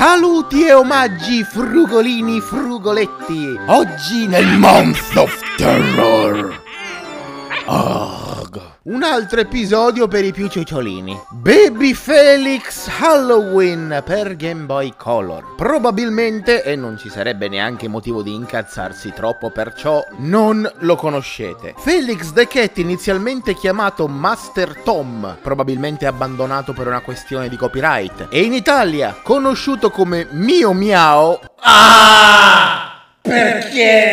Saluti e omaggi frugolini frugoletti. Oggi nel Month of Terror. Ugh. Un altro episodio per i più ciuciolini. Baby Felix Halloween per Game Boy Color. Probabilmente, e non ci sarebbe neanche motivo di incazzarsi troppo perciò, non lo conoscete. Felix the Cat, inizialmente chiamato Master Tom, probabilmente abbandonato per una questione di copyright, e in Italia conosciuto come Mio Miao. Ah! Perché?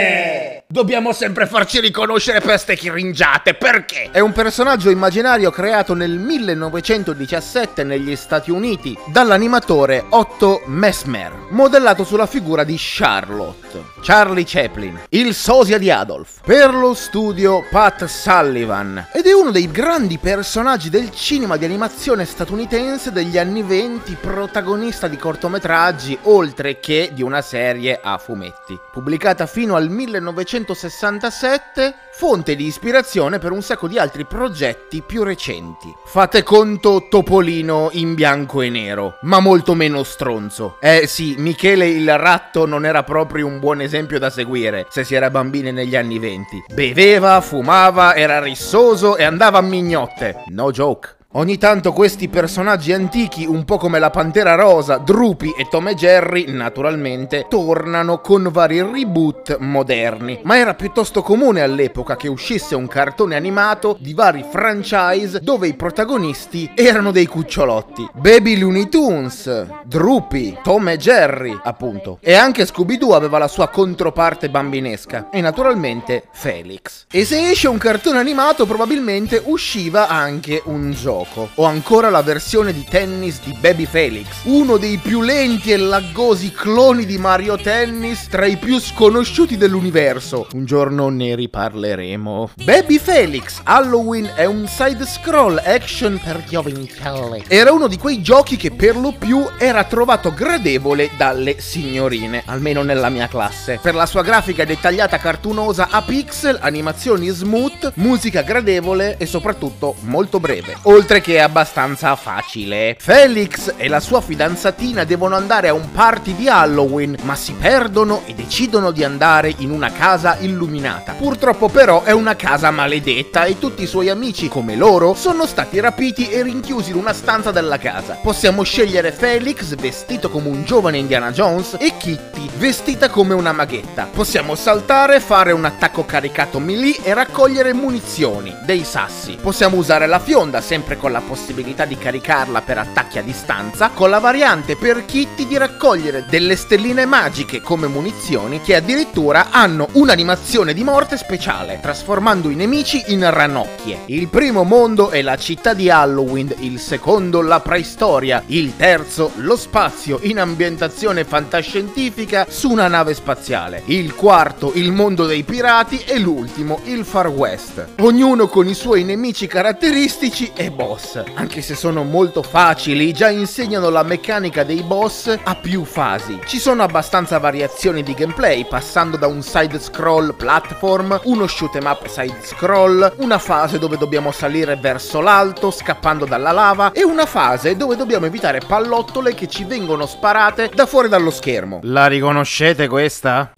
Dobbiamo sempre farci riconoscere per ste chiringiate, perché? È un personaggio immaginario creato nel 1917 negli Stati Uniti dall'animatore Otto Messmer, modellato sulla figura di Charlotte, Charlie Chaplin, il sosia di Adolf, per lo studio Pat Sullivan, ed è uno dei grandi personaggi del cinema di animazione statunitense degli anni 20, protagonista di cortometraggi oltre che di una serie a fumetti, pubblicata fino al 1900 1967, fonte di ispirazione per un sacco di altri progetti più recenti. Fate conto Topolino in bianco e nero, ma molto meno stronzo. Eh sì, Michele il ratto non era proprio un buon esempio da seguire se si era bambini negli anni 20. Beveva, fumava, era rissoso e andava a mignotte. No joke. Ogni tanto questi personaggi antichi, un po' come la Pantera Rosa, Droopy e Tom e Jerry, naturalmente, tornano con vari reboot moderni. Ma era piuttosto comune all'epoca che uscisse un cartone animato di vari franchise dove i protagonisti erano dei cucciolotti. Baby Looney Tunes, Droopy, Tom e Jerry, appunto. E anche Scooby-Doo aveva la sua controparte bambinesca. E naturalmente Felix. E se esce un cartone animato probabilmente usciva anche un gioco gioco. Ho ancora la versione di tennis di Baby Felix, uno dei più lenti e laggosi cloni di Mario Tennis tra i più sconosciuti dell'universo. Un giorno ne riparleremo. Baby Felix Halloween è un side scroll action per giovincelli. Era uno di quei giochi che per lo più era trovato gradevole dalle signorine, almeno nella mia classe. Per la sua grafica dettagliata cartunosa a pixel, animazioni smooth, musica gradevole e soprattutto molto breve. Oltre Oltre che abbastanza facile. Felix e la sua fidanzatina devono andare a un party di Halloween, ma si perdono e decidono di andare in una casa illuminata. Purtroppo però è una casa maledetta e tutti i suoi amici, come loro, sono stati rapiti e rinchiusi in una stanza della casa. Possiamo scegliere Felix vestito come un giovane Indiana Jones e Kitty vestita come una maghetta. Possiamo saltare, fare un attacco caricato melee e raccogliere munizioni, dei sassi. Possiamo usare la fionda sempre con la possibilità di caricarla per attacchi a distanza, con la variante per Kitty di raccogliere delle stelline magiche come munizioni che addirittura hanno un'animazione di morte speciale, trasformando i nemici in ranocchie. Il primo mondo è la città di Halloween, il secondo la preistoria, il terzo lo spazio in ambientazione fantascientifica su una nave spaziale, il quarto il mondo dei pirati e l'ultimo il Far West. Ognuno con i suoi nemici caratteristici e boss boss. Anche se sono molto facili, già insegnano la meccanica dei boss a più fasi. Ci sono abbastanza variazioni di gameplay, passando da un side scroll platform, uno shoot em up side scroll, una fase dove dobbiamo salire verso l'alto scappando dalla lava e una fase dove dobbiamo evitare pallottole che ci vengono sparate da fuori dallo schermo. La riconoscete questa?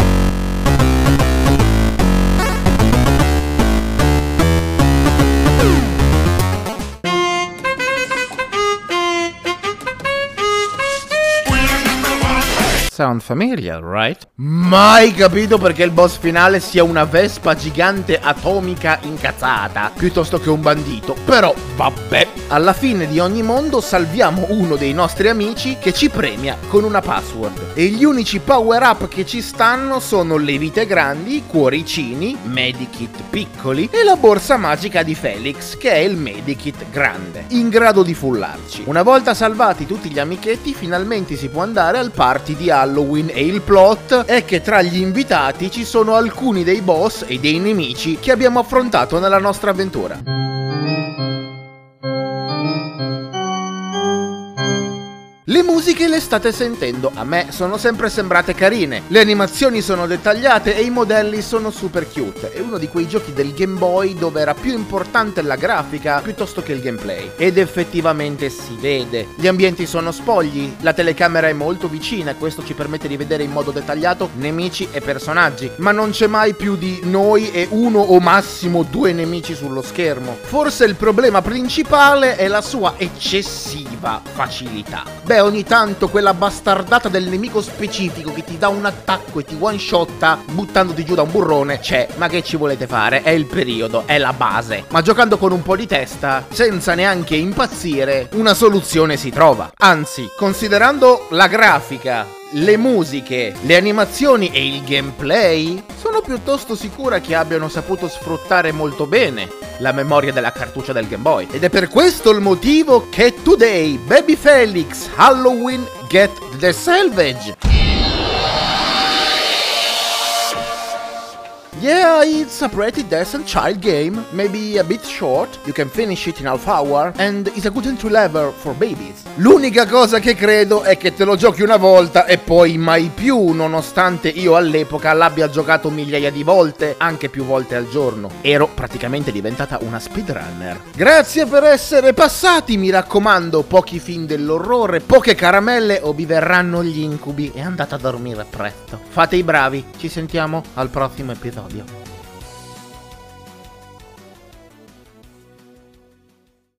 Sound familiar, right? Mai capito perché il boss finale sia una vespa gigante atomica incazzata, piuttosto che un bandito. Però, vabbè. Alla fine di ogni mondo salviamo uno dei nostri amici che ci premia con una password. E gli unici power up che ci stanno sono le vite grandi, cuoricini, medikit piccoli e la borsa magica di Felix, che è il medikit grande, in grado di fullarci. Una volta salvati tutti gli amichetti, finalmente si può andare al party di Halloween Halloween e il plot è che tra gli invitati ci sono alcuni dei boss e dei nemici che abbiamo affrontato nella nostra avventura. Musiche le state sentendo, a me sono sempre sembrate carine, le animazioni sono dettagliate e i modelli sono super cute. È uno di quei giochi del Game Boy dove era più importante la grafica piuttosto che il gameplay. Ed effettivamente si vede. Gli ambienti sono spogli, la telecamera è molto vicina e questo ci permette di vedere in modo dettagliato nemici e personaggi, ma non c'è mai più di noi e uno o massimo due nemici sullo schermo. Forse il problema principale è la sua eccessiva facilità. Beh, ogni tanto quella bastardata del nemico specifico che ti dà un attacco e ti one shotta buttandoti giù da un burrone c'è, ma che ci volete fare? È il periodo, è la base. Ma giocando con un po' di testa, senza neanche impazzire, una soluzione si trova. Anzi, considerando la grafica le musiche, le animazioni e il gameplay, sono piuttosto sicura che abbiano saputo sfruttare molto bene la memoria della cartuccia del Game Boy. Ed è per questo il motivo che Today Baby Felix Halloween Get the Salvage It's a pretty decent child game, maybe a bit short, you can finish it in half hour, and it's a good entry level for babies. L'unica cosa che credo è che te lo giochi una volta e poi mai più, nonostante io all'epoca l'abbia giocato migliaia di volte, anche più volte al giorno. Ero praticamente diventata una speedrunner. Grazie per essere passati, mi raccomando, pochi film dell'orrore, poche caramelle o vi verranno gli incubi e andate a dormire presto. Fate i bravi, ci sentiamo al prossimo episodio.